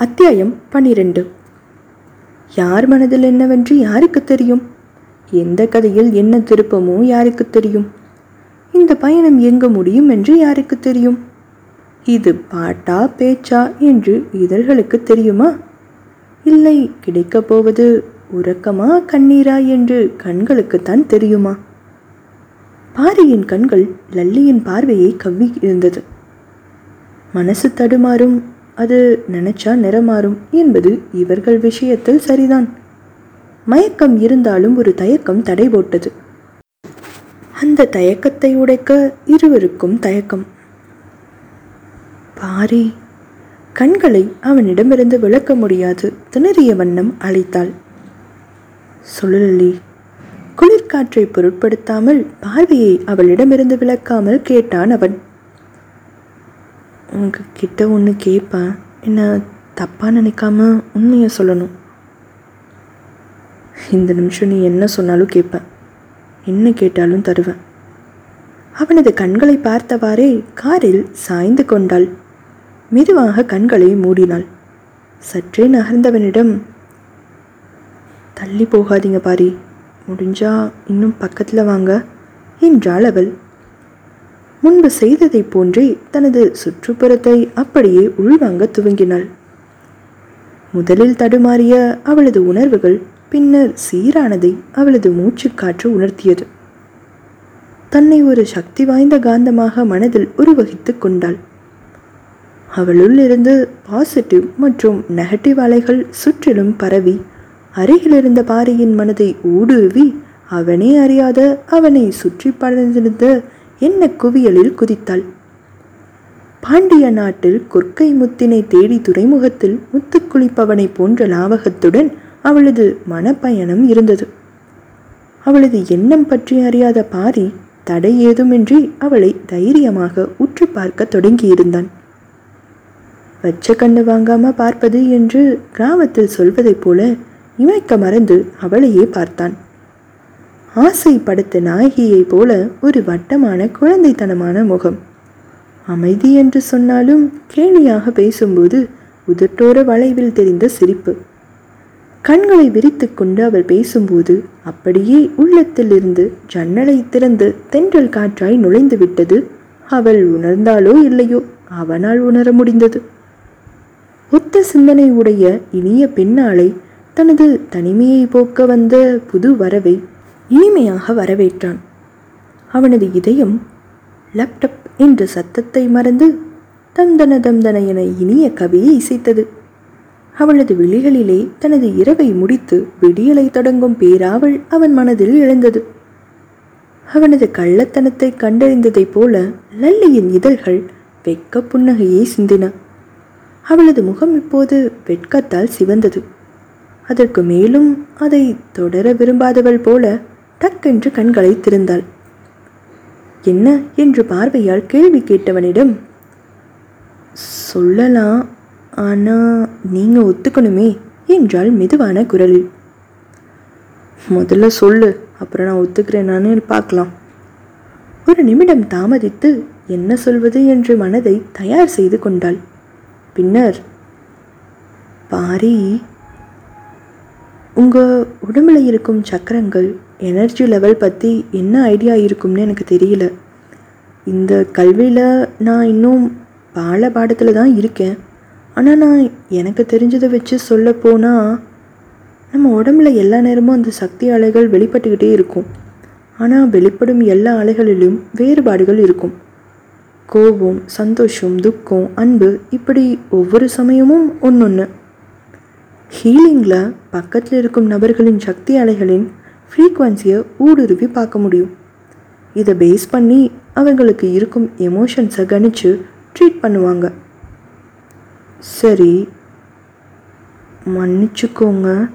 அத்தியாயம் பன்னிரண்டு யார் மனதில் என்னவென்று யாருக்கு தெரியும்? எந்த கதையில் என்ன திருப்பமோ யாருக்கு தெரியும்? இந்த பயணம் எங்க முடியும் என்று யாருக்கு தெரியும்? இது பாட்டா பேச்சா என்று இதழ்களுக்கு தெரியுமா? இல்லை கிடைக்கப் போவது உறக்கமா கண்ணீரா என்று கண்களுக்குத்தான் தெரியுமா? பாரியின் கண்கள் லல்லியின் பார்வையை கவ்வி இருந்தது. மனசு தடுமாறும் அது நினைச்சா நிறமாறும் என்பது இவர்கள் விஷயத்தில் சரிதான். மயக்கம் இருந்தாலும் ஒரு தயக்கம் தடை போட்டது. அந்த தயக்கத்தை உடைக்க இருவருக்கும் தயக்கம். பாரி கண்களை அவனிடமிருந்து விளக்க முடியாது. திணறிய வண்ணம் அழைத்தாள். சொல்லலி குளிர்காற்றை பொருட்படுத்தாமல் பார்வையை அவளிடமிருந்து விளக்காமல் கேட்டான் அவன். உங்ககிட்ட ஒன்று கேட்பேன் என்ன தப்பாக நினைக்காம உண்மையை சொல்லணும். இந்த நிமிஷம் நீ என்ன சொன்னாலும் கேட்பேன் என்ன கேட்டாலும் தருவேன். அவனது கண்களை பார்த்தவாறே காரில் சாய்ந்து கொண்டாள். மெதுவாக கண்களை மூடினாள். சற்றே நகர்ந்தவனிடம் தள்ளி போகாதீங்க பாரி. முடிஞ்சா இன்னும் பக்கத்தில் வாங்க என்றாள் அவள். முன்பு செய்ததைப் போன்றே தனது சுற்றுப்புறத்தை அப்படியே உள்வாங்க துவங்கினாள். முதலில் தடுமாறிய அவளது உணர்வுகள் பின்னர் சீரானதை அவளது மூச்சுக்காற்று உணர்த்தியது. தன்னை ஒரு சக்தி வாய்ந்த காந்தமாக மனதில் உருவகித்து கொண்டாள். அவளுள் இருந்து பாசிட்டிவ் மற்றும் நெகட்டிவ் அலைகள் சுற்றிலும் பரவி அருகிலிருந்த பாரியின் மனதை ஊடுருவி அவனே அறியாத அவனை சுற்றி பறந்திருந்த என்ன குவியலில் குதித்தாள்? பாண்டிய நாட்டில் கொற்கை முத்தினை தேடி துறைமுகத்தில் முத்து குளிப்பவனை போன்ற லாவகத்துடன் அவளது மனப்பயணம் இருந்தது. அவளது எண்ணம் பற்றி அறியாத பாரி தடை ஏதுமின்றி அவளை தைரியமாக உற்று பார்க்க தொடங்கியிருந்தான். வச்ச கண்ணு வாங்காம பார்ப்பது என்று கிராமத்தில் சொல்வதைப் போல இமைக்க மறந்து அவளையே பார்த்தான். ஆசைப்படுத்த நாயகியைப் போல ஒரு வட்டமான குழந்தைத்தனமான முகம். அமைதி என்று சொன்னாலும் கேலியாக பேசும்போது உதட்டோர வளைவில் தெரிந்த சிரிப்பு. கண்களை விரித்து கொண்டு அவள் பேசும்போது அப்படியே உள்ளத்திலிருந்து ஜன்னலை திறந்து தென்றல் காற்றாய் நுழைந்து விட்டது. அவள் உணர்ந்தாலோ இல்லையோ அவனால் உணர முடிந்தது. ஒத்த சிந்தனை உடைய இனிய பெண்ணாளை தனது தனிமையை போக்க வந்த புது வரவை இனிமையாக வரவேற்றான். அவனது இதயம் லேப்டப் என்ற சத்தத்தை மறந்து தந்தன தந்தன என இனிய கவியை இசைத்தது. அவளது விழிகளிலே தனது இரவை முடித்து விடியலை தொடங்கும் பேராவல் அவன் மனதில் எழுந்தது. அவனது கள்ளத்தனத்தை கண்டறிந்ததைப் போல லல்லியின் இதழ்கள் வெக்க புன்னகையை சிந்தின. அவளது முகம் இப்போது வெட்கத்தால் சிவந்தது. அதற்கு மேலும் அதை தொடர விரும்பாதவள் போல டக்கென்று கண்களை திறந்தாள். என்ன? என்று பார்வையால் கேள்வி கேட்டவனிடம் சொல்லலாம் ஆனால் நீங்கள் ஒத்துக்கணுமே என்றாள் மெதுவான குரலில். முதல்ல சொல்லு அப்புறம் நான் ஒத்துக்கிறேனான்னு பார்க்கலாம். ஒரு நிமிடம் தாமதித்து என்ன சொல்வது? என்று மனதை தயார் செய்து கொண்டாள். பின்னர் பாரி உங்கள் உடம்புல இருக்கும் சக்கரங்கள் எனர்ஜி லெவல் பற்றி என்ன ஐடியா இருக்கும்னு எனக்கு தெரியல. இந்த கல்வியில் நான் இன்னும் பால பாடத்தில் தான் இருக்கேன். ஆனால் நான் எனக்கு தெரிஞ்சதை வச்சு சொல்ல போனால் நம்ம உடம்புல எல்லா நேரமும் அந்த சக்தி அலைகள் வெளிப்பட்டுக்கிட்டே இருக்கும். ஆனால் வெளிப்படும் எல்லா அலைகளிலும் வேறுபாடுகள் இருக்கும். கோபம் சந்தோஷம் துக்கம் அன்பு இப்படி ஒவ்வொரு சமயமும் ஒன்று ஒன்று ஹீலிங்கில் பக்கத்தில் இருக்கும் நபர்களின் சக்தி அலைகளின் ஃப்ரீக்குவன்சியை ஊடுருவி பார்க்க முடியும். இதை பேஸ் பண்ணி அவங்களுக்கு இருக்கும் எமோஷன்ஸை கணிச்சு ட்ரீட் பண்ணுவாங்க. சரி மன்னிச்சுக்கோங்க.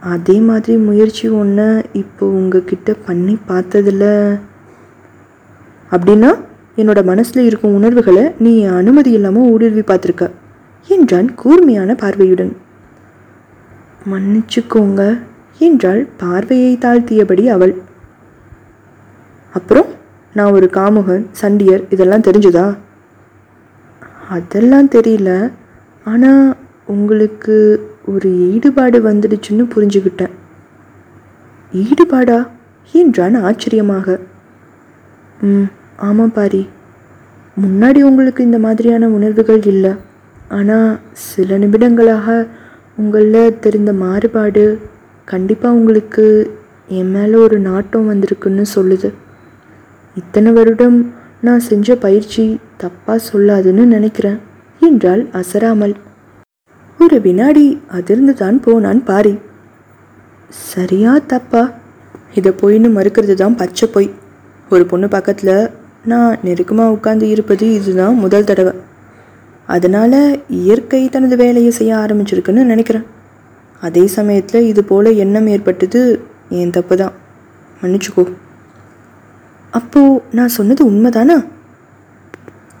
அதே மாதிரி முயற்சி ஒன்று இப்போ உங்ககிட்ட பண்ணி பார்த்ததில்ல. அப்படின்னா என்னோட மனசில் இருக்கும் உணர்வுகளை நீ அனுமதி இல்லாமல் ஊடுருவி பார்த்துருக்க. என்றான் கூர்மையான பார்வையுடன். மன்னிச்சுக்கோங்க. என்றாள் பார்வையை தாழ்த்தியபடி அவள். அப்புறம்? நான் ஒரு காமுகன் சண்டியர் இதெல்லாம் தெரிஞ்சுதா? அதெல்லாம் தெரியல. ஆனால் உங்களுக்கு ஒரு ஈடுபாடு வந்துடுச்சுன்னு புரிஞ்சுக்கிட்டேன் ஈடுபாடா? என்றான் ஆச்சரியமாக. ம் ஆமாம் பாரி. முன்னாடி உங்களுக்கு இந்த மாதிரியான உணர்வுகள் இல்லை. ஆனால் சில நிமிடங்களாக உங்களில் தெரிந்த மாறுபாடு கண்டிப்பாக உங்களுக்கு என் மேலே ஒரு நாட்டம் வந்திருக்குன்னு சொல்லுது. இத்தனை வருடம் நான் செஞ்ச பயிற்சி தப்பாக சொல்லாதுன்னு நினைக்கிறேன் என்றாள் அசராமல். ஒரு வினாடி அதிர்ந்து தான் போனான் பாரி. சரியா தப்பா? இதை பொய்ன்னு மறுக்கிறது தான் பச்சை பொய். ஒரு பொண்ணு பக்கத்தில் நான் நெருக்கமாக உட்கார்ந்து இருப்பது இதுதான் முதல் தடவை. அதனால் இயற்கை தனது வேலையை செய்ய ஆரம்பிச்சிருக்குன்னு நினைக்கிறேன். அதே சமயத்தில் இது போல் எண்ணம் ஏற்பட்டது என் தப்பு தான் மன்னிச்சுக்கோ. அப்போது நான் சொன்னது உண்மைதானா?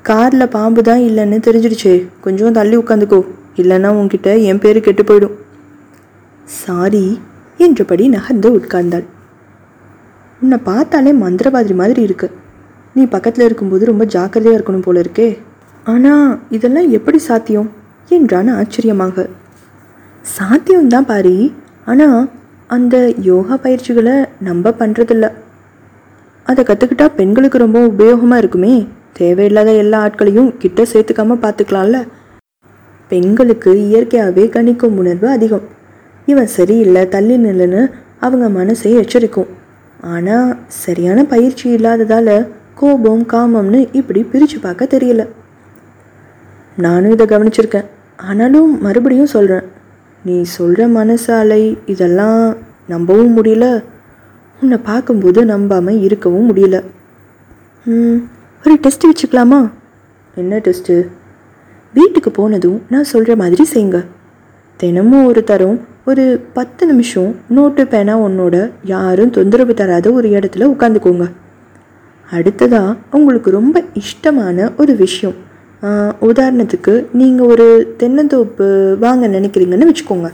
காரில் பாம்பு தான் இல்லைன்னு தெரிஞ்சிடுச்சே. கொஞ்சம் தள்ளி உட்காந்துக்கோ. இல்லைன்னா உன்கிட்ட என் பேர் கெட்டு போயிடும். சாரி என்றபடி நகர்ந்து உட்கார்ந்தாள். உன்னை பார்த்தாலே மந்திரவாதிரி மாதிரி இருக்கு. நீ பக்கத்தில் இருக்கும்போது ரொம்ப ஜாக்கிரதையாக இருக்கணும் போல இருக்கே. ஆனால் இதெல்லாம் எப்படி சாத்தியம்? என்றான் ஆச்சரியமாக. சாத்தியம்தான் பாரி. ஆனால் அந்த யோகா பயிற்சிகளை நம்ம பண்ணுறதில்ல அதை கற்றுக்கிட்டா பெண்களுக்கு ரொம்ப உபயோகமாக இருக்குமே. தேவையில்லாத எல்லா ஆட்களையும் கிட்ட சேர்த்துக்காம பார்த்துக்கலாம்ல பெண்களுக்கு இயற்கையாகவே கணிக்கும் உணர்வு அதிகம். இவன் சரியில்லை தள்ளி நில்லுன்னு அவங்க மனசை எச்சரிக்கும். ஆனால் சரியான பயிற்சி இல்லாததால் கோபம் காமம்னு இப்படி பிரித்து பார்க்க தெரியல. நானும் இதை கவனிச்சிருக்கேன். ஆனாலும் மறுபடியும் சொல்கிறேன் நீ சொல்கிற மனசாலை இதெல்லாம் நம்பவும் முடியல. உன்னை பார்க்கும்போது நம்பாமல் இருக்கவும் முடியல. ம், ஒரு டெஸ்ட் வச்சுக்கலாமா? என்ன டெஸ்ட்டு வீட்டுக்கு போனதும் நான் சொல்கிற மாதிரி செய்யுங்க தினமும் ஒரு தரம் ஒரு பத்து நிமிஷம் நோட்டு பேனா உன்னோட யாரும் தொந்தரவு தராத ஒரு இடத்துல உட்காந்துக்கோங்க. அடுத்ததாக உங்களுக்கு ரொம்ப இஷ்டமான ஒரு விஷயம். உதாரணத்துக்கு நீங்கள் ஒரு தென்னந்தோப்பு வாங்க நினைக்கிறீங்கன்னு வச்சுக்கோங்க.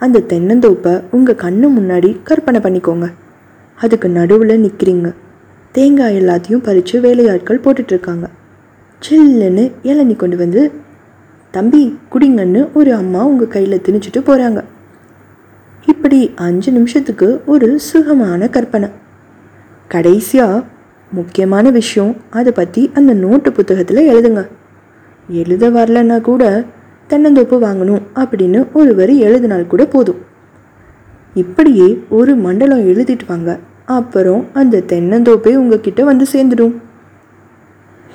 அந்த தென்னந்தோப்பை உங்கள் கண்ணு முன்னாடி கற்பனை பண்ணிக்கோங்க. அதுக்கு நடுவில் நிற்கிறீங்க தேங்காய் எல்லாத்தையும் பறித்து வேலையாட்கள் போட்டுட்ருக்காங்க. சில்லுன்னு இளநி கொண்டு வந்து தம்பி குடிங்கன்னு ஒரு அம்மா உங்கள் கையில் திணிச்சிட்டு போகிறாங்க இப்படி அஞ்சு நிமிஷத்துக்கு ஒரு சுகமான கற்பனை. கடைசியாக முக்கியமான விஷயம் அதை பற்றி அந்த நோட்டு புத்தகத்தில் எழுதுங்க. எழுத வரலன்னா கூட தென்னந்தோப்பு வாங்கணும் அப்படின்னு ஒரு வரி எழுதினால் கூட போதும். இப்படியே ஒரு மண்டலம் எழுதிட்டு வாங்க. அப்புறம் அந்த தென்னந்தோப்பே உங்ககிட்ட வந்து சேர்ந்துடும்.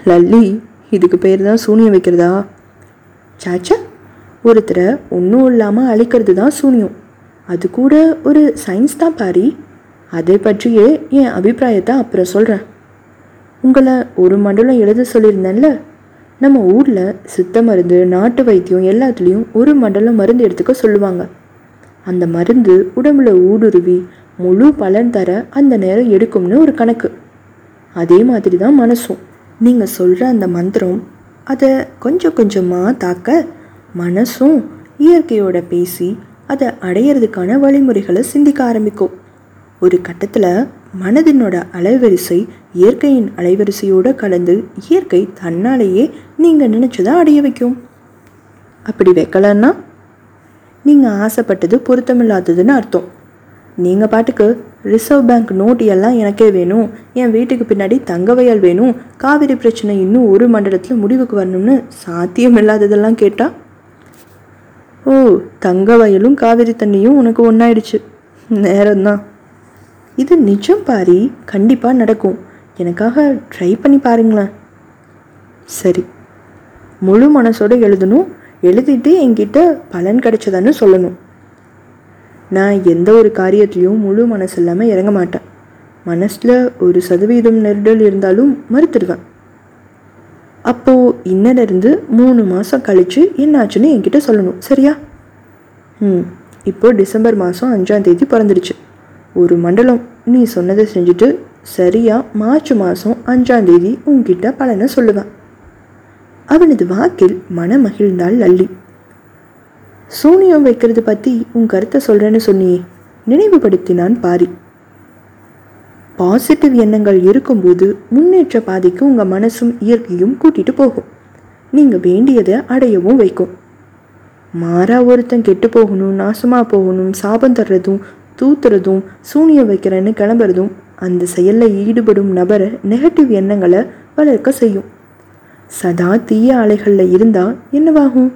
லல்லி இதுக்கு பேர் தான் சூனியம் வைக்கிறதா? சாச்சா ஒருத்தரை ஒன்றும் இல்லாமல் அழிக்கிறது தான் சூனியம். அது கூட ஒரு சயின்ஸ் தான் பாரி. அதை பற்றியே என் அபிப்பிராயத்தை அப்புறம் சொல்கிறேன் உங்களை ஒரு மண்டலம் எழுத சொல்லியிருந்தேன்ல? நம்ம ஊரில் சித்த மருந்து நாட்டு வைத்தியம் எல்லாத்துலேயும் ஒரு மண்டலம் மருந்து எடுத்துக்க சொல்லுவாங்க. அந்த மருந்து உடம்புல ஊடுருவி முழு பலன் தர அந்த நேரம் எடுக்கும்னு ஒரு கணக்கு. அதே மாதிரி தான் மனசும். நீங்கள் சொல்கிற அந்த மந்திரம் அதை கொஞ்சம் கொஞ்சமாக தாக்க மனசும் இயற்கையோட பேசி அதை அடையிறதுக்கான வழிமுறைகளை சிந்திக்க ஆரம்பிக்கும். ஒரு கட்டத்தில் மனதினோட அலைவரிசை இயற்கையின் அலைவரிசையோடு கலந்து இயற்கை தன்னாலேயே நீங்கள் நினச்சதை அடைய வைக்கும். அப்படி வைக்கலன்னா நீங்கள் ஆசைப்பட்டது பொருத்தமில்லாததுன்னு அர்த்தம். நீங்கள் பாட்டுக்கு ரிசர்வ் பேங்க் நோட் எல்லாம் எனக்கே வேணும் என் வீட்டுக்கு பின்னாடி தங்க வயல் வேணும் காவிரி பிரச்சனை இன்னும் ஒரு மண்டலத்தில் முடிவுக்கு வரணும்னு சாத்தியம் இல்லாததெல்லாம் கேட்டால் ஓ தங்க வயலும் காவிரி தண்ணியும் உனக்கு ஒன்றாயிடுச்சு நேரம்தான். இது நிஜம் பாரி கண்டிப்பாக நடக்கும். எனக்காக ட்ரை பண்ணி பாருங்களேன். சரி. முழு மனசோட எழுதணும். எழுதிட்டு என்கிட்ட பலன் கிடைச்சதான்னு சொல்லணும். நான் எந்த ஒரு காரியத்திலையும் முழு மனசு இல்லாமல் இறங்க மாட்டேன். மனசில் ஒரு சதவீதம் நெருடல் இருந்தாலும் மறுத்துடுவேன் அப்போது இன்னிலிருந்து மூணு மாதம் கழித்து என்னாச்சுன்னு என்கிட்ட சொல்லணும். சரியா? ம். இப்போ டிசம்பர் மாதம் அஞ்சாம் தேதி பிறந்துடுச்சு ஒரு மண்டலம். நீ சொன்னதை செஞ்சுட்டு சரியாக மார்ச் மாதம் அஞ்சாந்தேதி உன்கிட்ட பலனை சொல்லுவேன். அவனது வாக்கில் மனமகிழ்ந்தாள் லல்லி. சூனியம் வைக்கிறது பற்றி உன் கருத்தை சொல்கிறேன்னு சொன்னியே. நினைவுபடுத்தினான் பாரி. பாசிட்டிவ் எண்ணங்கள் இருக்கும்போது முன்னேற்ற பாதைக்கு உங்கள் மனசும் இயற்கையும் கூட்டிகிட்டு போகும். நீங்கள் வேண்டியதை அடையவும் வைக்கும். மாறா ஒருத்தன் கெட்டு போகணும் நாசமாக போகணும் சாபம் தர்றதும் தூத்துறதும் சூனியம் வைக்கிறேன்னு கிளம்புறதும் அந்த செயலில் ஈடுபடும் நபரை நெகட்டிவ் எண்ணங்களை வளர்க்க செய்யும். சதா தீய அலைகளில் இருந்தால் என்னவாகும்?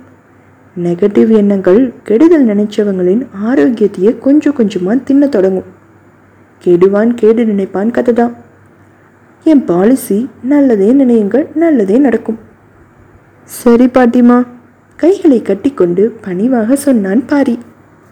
நெகட்டிவ் எண்ணங்கள் கெடுதல் நினைச்சவங்களின் ஆரோக்கியத்தையே கொஞ்சம் கொஞ்சமாக தின்ன தொடங்கும். கெடுவான் கேடு நினைப்பான் கதை தான் என் பாலிசி நல்லதே நினையுங்கள் நல்லதே நடக்கும். சரி பாட்டிமா கைகளை கட்டிக்கொண்டு பணிவாக சொன்னான் பாரி.